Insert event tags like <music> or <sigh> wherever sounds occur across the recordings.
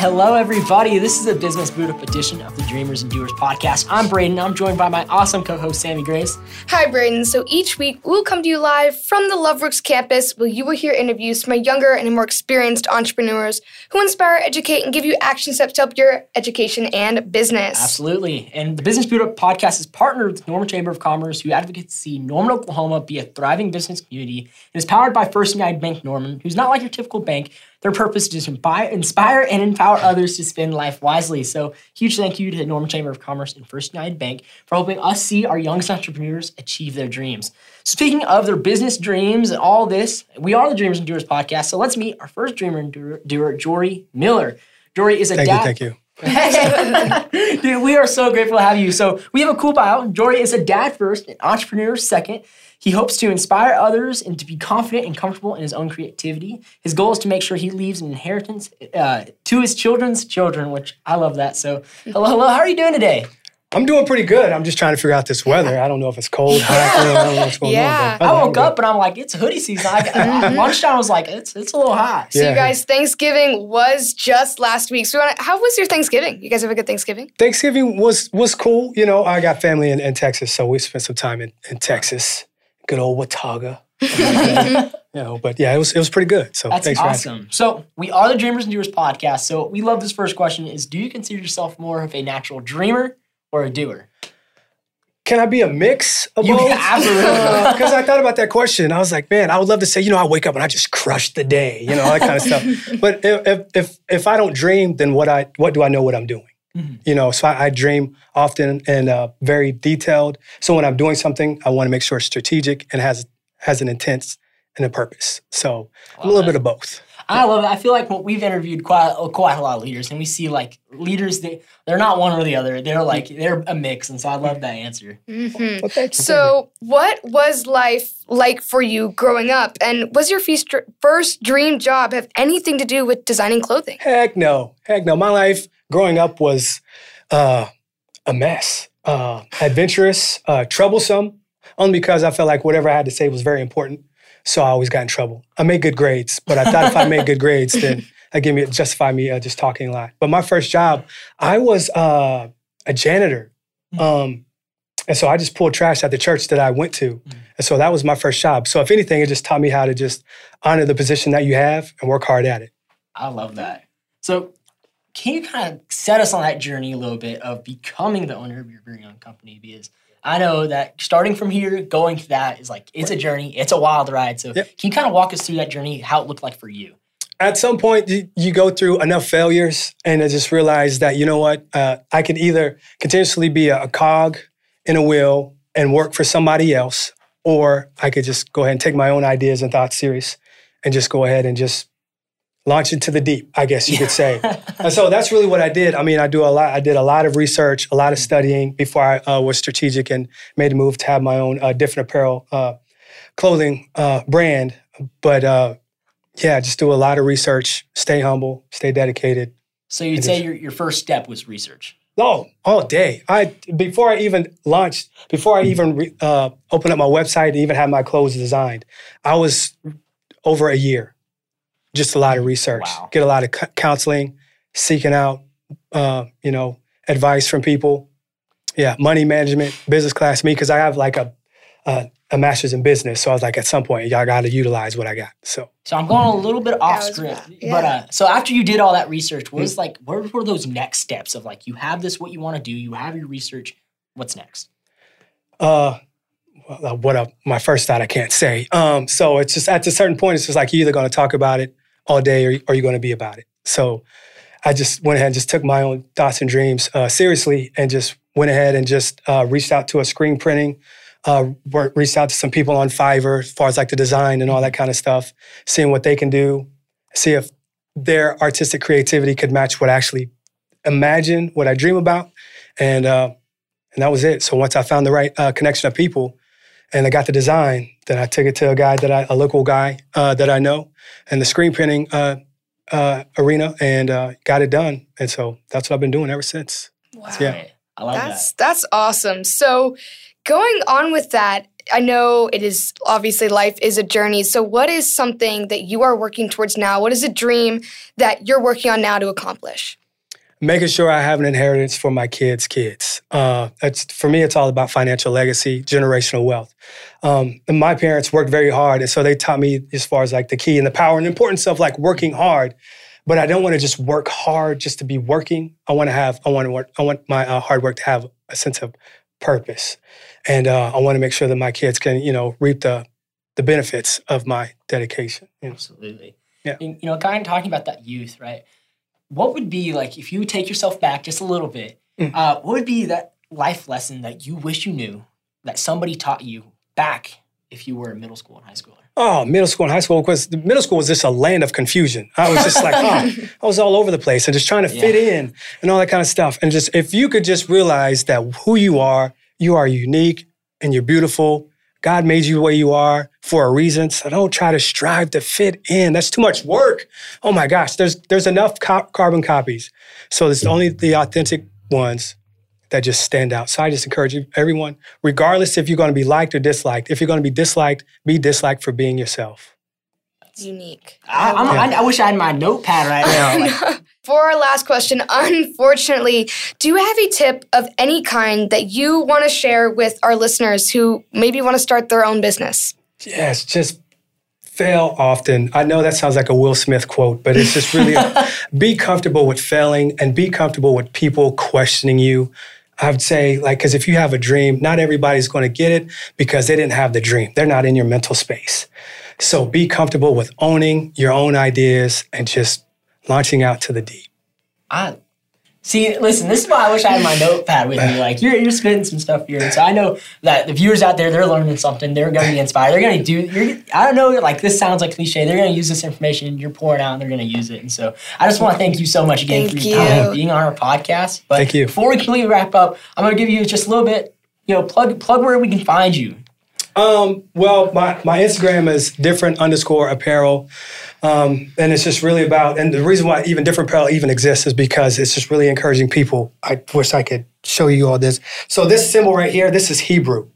hello everybody. This is a business boot up edition of the Dreamers and Doers podcast. I'm Braden. I'm joined by my awesome co-host Sammy Grace. Hi, Braden. So each week we'll come to you live from the Loveworks campus where you will hear interviews from my younger and more experienced entrepreneurs who inspire, educate, and give you action steps to help your education and business. Absolutely. And the Business Boot Up podcast is partnered with the Norman Chamber of Commerce, who advocates to see Norman, Oklahoma be a thriving business community and is powered by First United Bank Norman, who's not like your typical bank. Their purpose is to inspire and empower others to spend life wisely. So, huge thank you to the Norman Chamber of Commerce and First United Bank for helping us see our youngest entrepreneurs achieve their dreams. Speaking of their business dreams and all this, we are the Dreamers and Doers podcast. So, let's meet our first dreamer and doer, doer Jory Miller. Jory is a thank dad. You, thank you. <laughs> Dude, we are so grateful to have you. So, we have a cool bio. Jory is a dad first, an entrepreneur second. He hopes to inspire others and to be confident and comfortable in his own creativity. His goal is to make sure he leaves an inheritance uh, to his children's children, which I love that. So, hello, hello. How are you doing today? I'm doing pretty good. I'm just trying to figure out this weather. I don't know if it's cold, hot. I don't know what's going yeah. on. I woke up and I'm like, it's hoodie season. I, mm-hmm. lunchtime I was like, it's it's a little hot. So yeah. you guys, Thanksgiving was just last week. So how was your Thanksgiving? You guys have a good Thanksgiving? Thanksgiving was was cool. You know, I got family in, in Texas, so we spent some time in, in Texas good old Watauga. <laughs> you know, but yeah, it was it was pretty good. So That's thanks awesome. So we are the Dreamers and Doers podcast. So we love this first question: is Do you consider yourself more of a natural dreamer or a doer? Can I be a mix of you both? Absolutely. <laughs> Because I thought about that question. I was like, man, I would love to say, you know, I wake up and I just crush the day, you know, all that kind of stuff. <laughs> But if if if I don't dream, then what I what do I know what I'm doing? Mm-hmm. You know, so I, I, dream often and uh, very detailed. So when I'm doing something, I want to make sure it's strategic and has has an intent and a purpose. So a little bit of both. I love it. I feel like we've interviewed quite quite a lot of leaders, and we see like leaders they they're not one or the other. They're like they're a mix, and so I love that answer. Mm-hmm. Well, so, what was life like for you growing up, and was your first dream job have anything to do with designing clothing? Heck no, heck no. My life growing up was uh, a mess, uh, adventurous, uh, troublesome, only because I felt like whatever I had to say was very important. So I always got in trouble. I made good grades, but I thought if I made good <laughs> grades, then that gave me justify me uh, just talking a lot. But my first job, I was uh, a janitor. Hmm. Um, and so I just pulled trash at the church that I went to. Mm. And so that was my first job. So if anything, it just taught me how to just honor the position that you have and work hard at it. I love that. So can you kind of set us on that journey a little bit of becoming the owner of your very own company? Because I know that starting from here, going to that is like it's a journey, it's a wild ride. So yep. can you kind of walk us through that journey, how it looked like for you? At some point, you, go through enough failures, and I just realized that you know what, uh, I could either continuously be a, a cog in a wheel and work for somebody else, or I could just go ahead and take my own ideas and thoughts serious and just go ahead and just launch into the deep, I guess you could say. and so that's really what I did. I mean, I do a lot. I did a lot of research, a lot of studying before I uh, was strategic and made a move to have my own uh, different apparel uh, clothing uh, brand. But uh, yeah, just do a lot of research, stay humble, stay dedicated. So you'd say your, your first step was research. Oh, all day. I before I even launched, before I even re, uh, opened up my website and even had my clothes designed, I was over a year just a lot of research, wow. get a lot of counseling, seeking out, uh, you know, advice from people. Yeah, money management, business class, me, because I have like a, a, a master's in business. So I was like, at some point, y'all got to utilize what I got. So, so I'm going a little bit off script, yeah. but uh, so after you did all that research, what was mm-hmm. like, what were those next steps of like, you have this, what you want to do, you have your research, what's next? Uh, what a, my first thought I can't say. Um, so it's just at a certain point, it's just like you're either going to talk about it all day or you're going to be about it. So I just went ahead and just took my own thoughts and dreams uh, seriously and just went ahead and just uh, reached out to a screen printing, uh, reached out to some people on Fiverr as far as like the design and all that kind of stuff, seeing what they can do, see if their artistic creativity could match what I actually imagine, what I dream about. And, uh, and that was it. So once I found the right uh, connection of people and I got the design, then I took it to a guy that I, a local guy uh, that I know in the screen printing uh, uh, arena and uh, got it done. And so that's what I've been doing ever since. Wow. So, yeah. I love that's, that. That's awesome. So going on with that, I know it is obviously life is a journey. So, what is something that you are working towards now? What is a dream that you're working on now to accomplish? Making sure I have an inheritance for my kids' kids. Uh, for me, it's all about financial legacy, generational wealth. Um, and my parents worked very hard, and so they taught me as far as like the key and the power and the importance of like working hard. But I don't want to just work hard just to be working. I want to have, I want to work, I want my uh, hard work to have a sense of purpose, and uh, I want to make sure that my kids can, you know, reap the the benefits of my dedication. You know? Absolutely. Yeah. And, you know, kind of talking about that youth, right? What would be like if you take yourself back just a little bit? Mm. Uh, what would be that life lesson that you wish you knew that somebody taught you back if you were in middle school and high school? Oh, middle school and high school, because middle school was just a land of confusion. I was just like, oh, <laughs> I was all over the place and just trying to fit in and all that kind of stuff. And just if you could just realize that who you are, you are unique and you're beautiful. God made you the way you are for a reason. So don't try to strive to fit in. That's too much work. Oh my gosh, there's there's enough co- carbon copies. So it's only the authentic ones that just stand out. So I just encourage you, everyone, regardless if you're going to be liked or disliked, if you're going to be disliked, be disliked for being yourself. Unique. I, I'm, I, I wish I had my notepad right now. <laughs> Like, For our last question, unfortunately, do you have a tip of any kind that you want to share with our listeners who maybe want to start their own business? Yes, just fail often. I know that sounds like a Will Smith quote, but it's just really <laughs> be comfortable with failing and be comfortable with people questioning you. I would say, like, because if you have a dream, not everybody's going to get it because they didn't have the dream. They're not in your mental space. So be comfortable with owning your own ideas and just launching out to the deep. I see. Listen, this is why I wish I had my notepad with me. Like you're you're spitting some stuff here, and so I know that the viewers out there they're learning something. They're going to be inspired. They're going to do. You're, I don't know. Like this sounds like cliche. They're going to use this information you're pouring out, and they're going to use it. And so I just want to thank you so much again Thank for your time you. and being on our podcast. But Thank you. Before we completely wrap up, I'm going to give you just a little bit. You know, plug plug where we can find you. Um, well, my, my Instagram is different underscore apparel. Um, and it's just really about, and the reason why even different apparel even exists is because it's just really encouraging people. I wish I could show you all this. So this symbol right here, this is Hebrew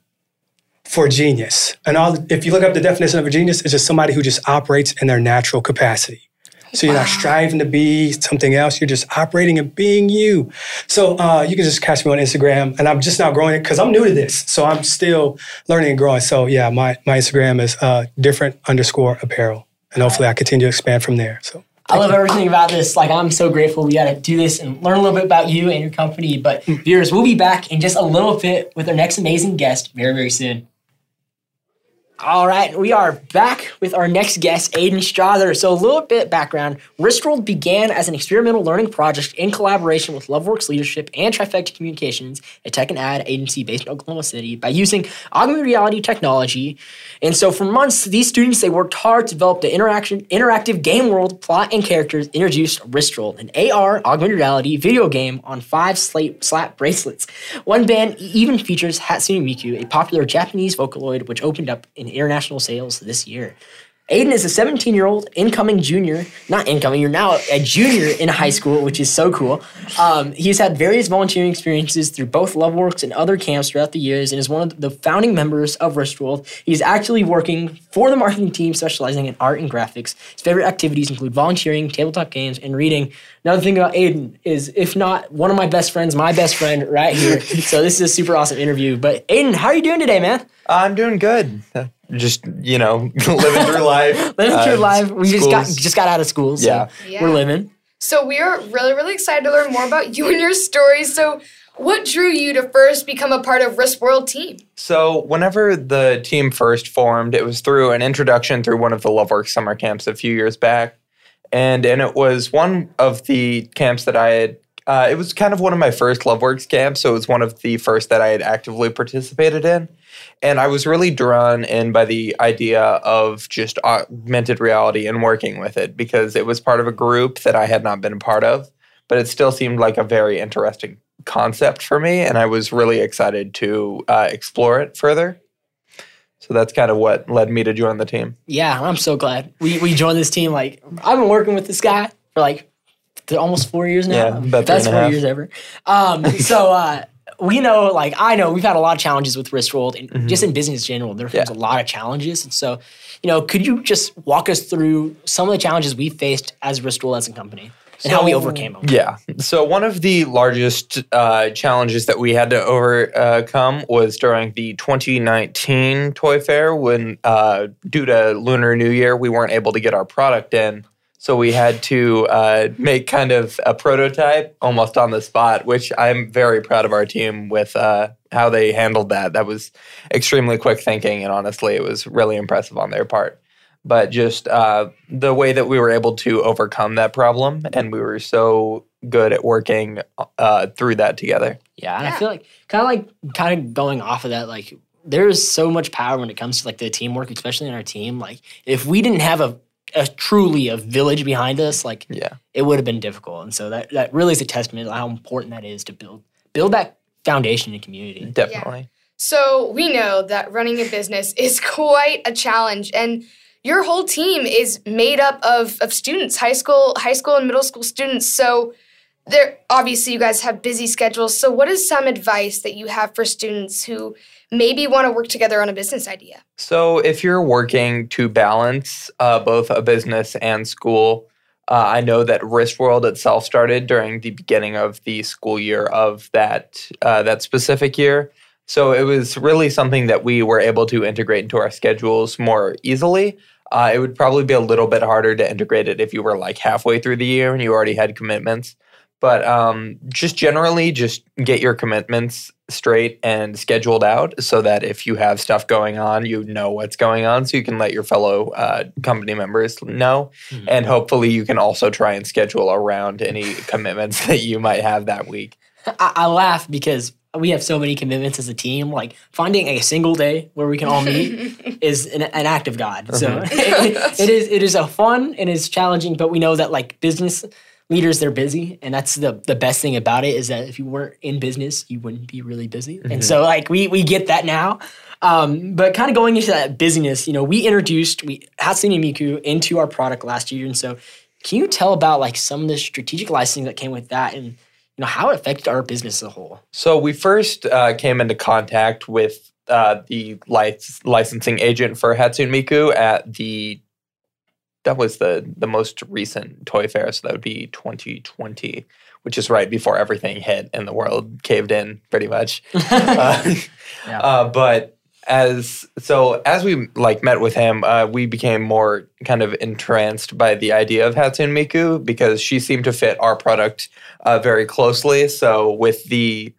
for genius. And all, if you look up the definition of a genius, it's just somebody who just operates in their natural capacity. So you're not striving to be something else. You're just operating and being you. So uh, you can just catch me on Instagram, and I'm just now growing it because I'm new to this. So I'm still learning and growing. So yeah, my my Instagram is uh, different underscore apparel, and hopefully I continue to expand from there. So I love everything about this. Like, I'm so grateful we got to do this and learn a little bit about you and your company. But, viewers, we'll be back in just a little bit with our next amazing guest very, very soon. All right, we are back with our next guest, Aiden Strother. So, a little bit background Wristworld began as an experimental learning project in collaboration with LoveWorks Leadership and Trifecta Communications, a tech and ad agency based in Oklahoma City, by using augmented reality technology. And so, for months, these students they worked hard to develop the interaction, interactive game world, plot, and characters introduced Wristworld, an AR augmented reality video game on five slate, slap bracelets. One band even features Hatsune Miku, a popular Japanese Vocaloid, which opened up in international sales this year. Aiden is a 17 year old incoming junior, not incoming, you're now a junior in high school, which is so cool. Um, he's had various volunteering experiences through both LoveWorks and other camps throughout the years and is one of the founding members of Wristworld. He's actually working for the marketing team specializing in art and graphics. His favorite activities include volunteering, tabletop games, and reading. Another thing about Aiden is, if not one of my best friends, my best friend right here. <laughs> so this is a super awesome interview. But Aiden, how are you doing today, man? I'm doing good. Just you know, <laughs> living through <laughs> life. Living Uh, through life. We just got just got out of school. So Yeah. Yeah. we're living. So we are really, really excited to learn more about <laughs> you and your story. So, what drew you to first become a part of Wristworld team? So whenever the team first formed, it was through an introduction through one of the LoveWorks summer camps a few years back, and and it was one of the camps that I had. Uh, it was kind of one of my first LoveWorks camps, so it was one of the first that I had actively participated in, and I was really drawn in by the idea of just augmented reality and working with it because it was part of a group that I had not been a part of, but it still seemed like a very interesting concept for me, and I was really excited to uh, explore it further. So that's kind of what led me to join the team. Yeah, I'm so glad we we joined this team. Like I've been working with this guy for like almost four years now. Yeah, Best four half. years ever. Um, so uh, we know, like I know, we've had a lot of challenges with Wristworld, and just in business in general, there's Mm-hmm. Yeah. a lot of challenges. And so, you know, could you just walk us through some of the challenges we faced as Wristworld as a company and how we overcame them? Yeah. So one of the largest uh, challenges that we had to overcome was during the 2019 Toy Fair when, uh, due to Lunar New Year, we weren't able to get our product in. So we had to uh, make kind of a prototype almost on the spot, which I'm very proud of our team with uh, how they handled that. That was extremely quick thinking, and honestly, it was really impressive on their part but just uh, the way that we were able to overcome that problem and we were so good at working uh, through that together Yeah, and I feel like kind of like kind of going off of that, like there's so much power when it comes to like the teamwork, especially in our team. Like if we didn't have a, a truly a village behind us, like yeah it would have been difficult. And so that that really is a testament to how important that is to build build that foundation in community. definitely So we know that running a business <laughs> is quite a challenge and your whole team is made up of, of students, high school, high school and middle school students. So there obviously you guys have busy schedules. So what is some advice that you have for students who maybe want to work together on a business idea? so if you're working to balance uh, both a business and school uh, i know that Wristworld itself started during the beginning of the school year of that uh, that specific year so it was really something that we were able to integrate into our schedules more easily Uh, it would probably be a little bit harder to integrate it if you were like halfway through the year and you already had commitments. But um, just generally, just get your commitments straight and scheduled out so that if you have stuff going on, you know what's going on so you can let your fellow uh, company members know. Mhm. And hopefully, you can also try and schedule around any commitments that you might have that week. I, I laugh because we have so many commitments as a team. Like finding a single day where we can all meet <laughs> is an, an act of God. So it, <laughs> it is it is a fun and it's challenging, but we know that like business leaders they're busy and that's the the best thing about it is that if you weren't in business you wouldn't be really busy. And so like we we get that now. Um, but kind of going into that busyness you know we introduced we hatsune miku into our product last year and so can you tell about like some of the strategic licensing that came with that and you know how it affected our business as a whole? So we first uh, came into contact with uh, the lic- licensing agent for Hatsune Miku at the that was the the most recent toy fair, so that would be 2020, which is right before everything hit and the world caved in, pretty much. <laughs> Uh, <laughs> Yeah. uh, but as so as we like met with him, uh, we became more kind of entranced by the idea of Hatsune Miku because she seemed to fit our product uh, very closely. So with the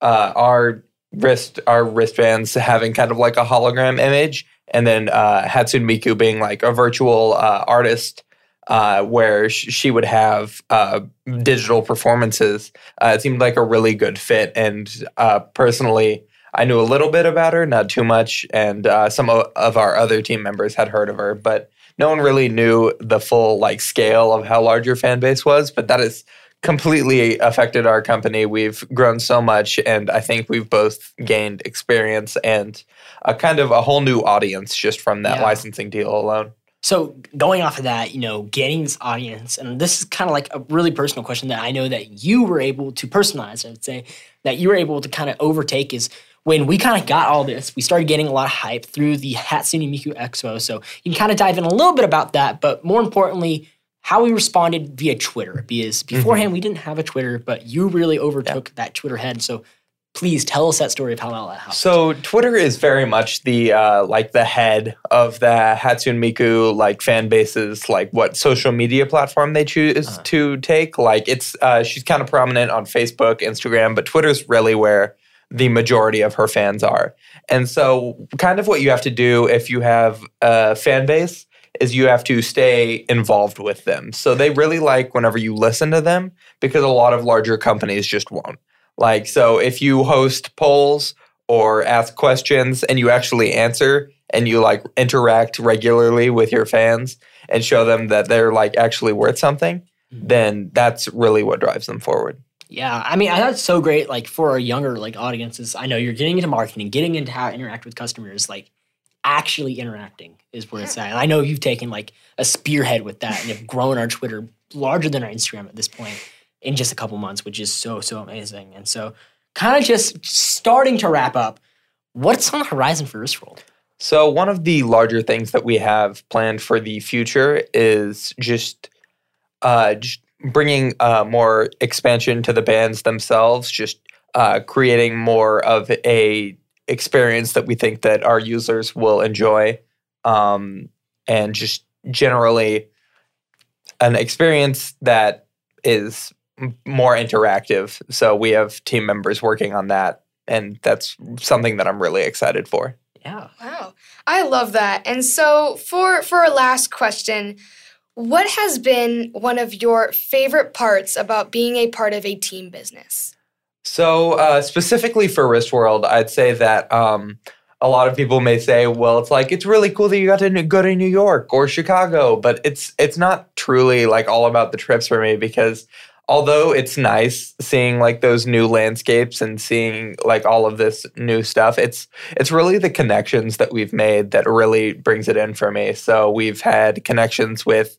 uh, our wrist our wristbands having kind of like a hologram image, and then uh, Hatsune Miku being like a virtual uh, artist. Uh, where sh- she would have uh, digital performances. Uh, it seemed like a really good fit. And uh, personally, I knew a little bit about her, not too much, and uh, some of our other team members had heard of her, but no one really knew the full like scale of how large your fan base was. But that has completely affected our company. We've grown so much, and I think we've both gained experience and a kind of a whole new audience just from that Yeah. licensing deal alone. So going off of that, you know, getting this audience, and this is kind of like a really personal question that I know that you were able to personalize. I would say that you were able to kind of overtake is when we kind of got all this, we started getting a lot of hype through the Hatsune Miku Expo. So you can kind of dive in a little bit about that, but more importantly, how we responded via Twitter. Because mm-hmm. beforehand we didn't have a Twitter, but you really overtook that Twitter head. So please tell us that story of how that happened. So Twitter is very much the uh, like the head of the Hatsune Miku like fan bases, like what social media platform they choose Uh-huh. to take. Like it's uh, she's kind of prominent on Facebook, Instagram, but Twitter's really where the majority of her fans are. And so, kind of what you have to do if you have a fan base is you have to stay involved with them. So they really like whenever you listen to them because a lot of larger companies just won't. Like, so if you host polls or ask questions and you actually answer and you like interact regularly with your fans and show them that they're like actually worth something, mm-hmm. then that's really what drives them forward. Yeah, I mean, that's so great. Like for our younger like audiences, I know you're getting into marketing, getting into how to interact with customers. Like actually interacting is where it's at. And I know you've taken like a spearhead with that and have grown our Twitter larger than our Instagram at this point in just a couple months, which is so so amazing. And so, kind of just starting to wrap up, what's on the horizon for Wristworld? So, one of the larger things that we have planned for the future is just, uh, just bringing uh, more expansion to the bands themselves, just uh, creating more of a experience that we think that our users will enjoy, um, and just generally an experience that is more interactive. So we have team members working on that, and that's something that I'm really excited for. Yeah. Wow. I love that. And so for for our last question, what has been one of your favorite parts about being a part of a team business? So uh, specifically for Wrist World, I'd say that um, a lot of people may say, "Well, it's like it's really cool that you got to go to New York or Chicago," but it's it's not truly like all about the trips for me because although it's nice seeing like those new landscapes and seeing like all of this new stuff, it's it's really the connections that we've made that really brings it in for me. So we've had connections with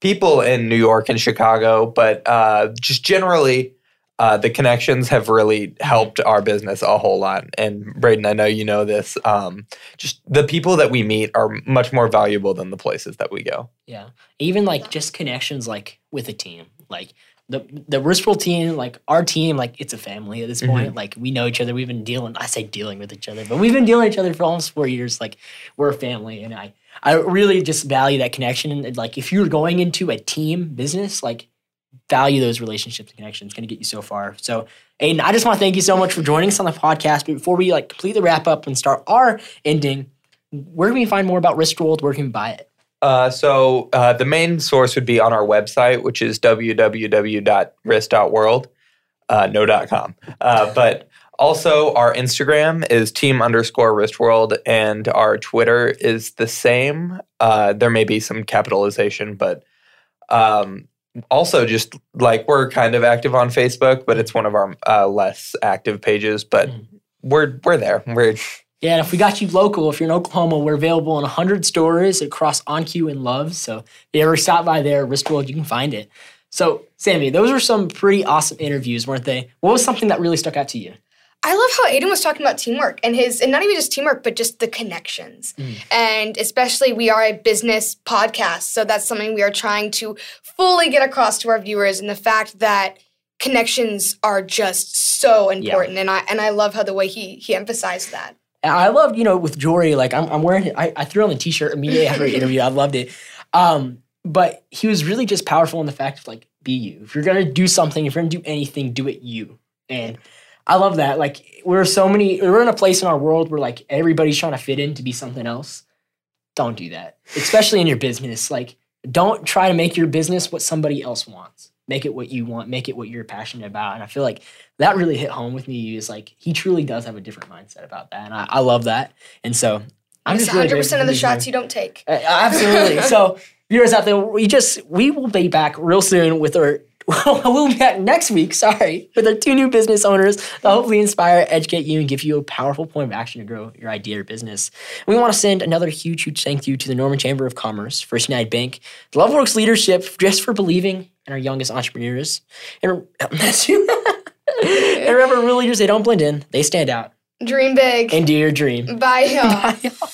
people in New York and Chicago, but uh, just generally uh, the connections have really helped our business a whole lot. And Braden, I know you know this. Um, just the people that we meet are much more valuable than the places that we go. Yeah. Even like just connections like with a team. Like the the Wristworld team, like our team, like it's a family at this mm-hmm. point. Like we know each other. We've been dealing I say dealing with each other, but we've been dealing with each other for almost four years. Like we're a family. And I I really just value that connection. And like if you're going into a team business, like value those relationships and connections. It's gonna get you so far. So Aiden, I just want to thank you so much for joining us on the podcast. But before we like complete the wrap up and start our ending, where can we find more about Wristworld? Where can we buy it? Uh, so uh, the main source would be on our website, which is www.wrist.world, uh, no .com. Uh, but also our Instagram is team underscore wristworld, and our Twitter is the same. Uh, there may be some capitalization, but um, also just like we're kind of active on Facebook, but it's one of our uh, less active pages. But Mhm. we're we're there. We're Yeah, and if we got you local, if you're in Oklahoma, we're available in 100 stores across OnCue and Love. So if you ever stop by there, Wristworld, you can find it. So, Sammy, those were some pretty awesome interviews, weren't they? What was something that really stuck out to you? I love how Aiden was talking about teamwork and his, and not even just teamwork, but just the connections. Mm. And especially, we are a business podcast. So that's something we are trying to fully get across to our viewers and the fact that connections are just so important. And I, and I love how the way he, he emphasized that. I loved, you know, with Jory, like I'm, I'm wearing. I, I threw on the t-shirt immediately after the interview. I loved it. Um, but he was really just powerful in the fact of like, be you. If you're gonna do something, if you're gonna do anything, do it you. And I love that. Like we're so many, we're in a place in our world where like everybody's trying to fit in to be something else. Don't do that. Especially in your business. Like, don't try to make your business what somebody else wants. Make it what you want, make it what you're passionate about. And I feel like that really hit home with me is like he truly does have a different mindset about that. And I, I love that. And so I'm It's just really 100% of the shots you don't take. Uh, Absolutely. <laughs> so, viewers out there, we just we will be back real soon with our. <laughs> we'll be back next week. Sorry, with our two new business owners that hopefully inspire, educate you, and give you a powerful point of action to grow your idea or business. We want to send another huge, huge thank you to the Norman Chamber of Commerce, First United Bank, the LoveWorks leadership, just for believing in our youngest entrepreneurs. And, <laughs> <laughs> and remember, real leaders they don't blend in; they stand out Dream big. and do your dream. Bye, y'all. Bye, y'all.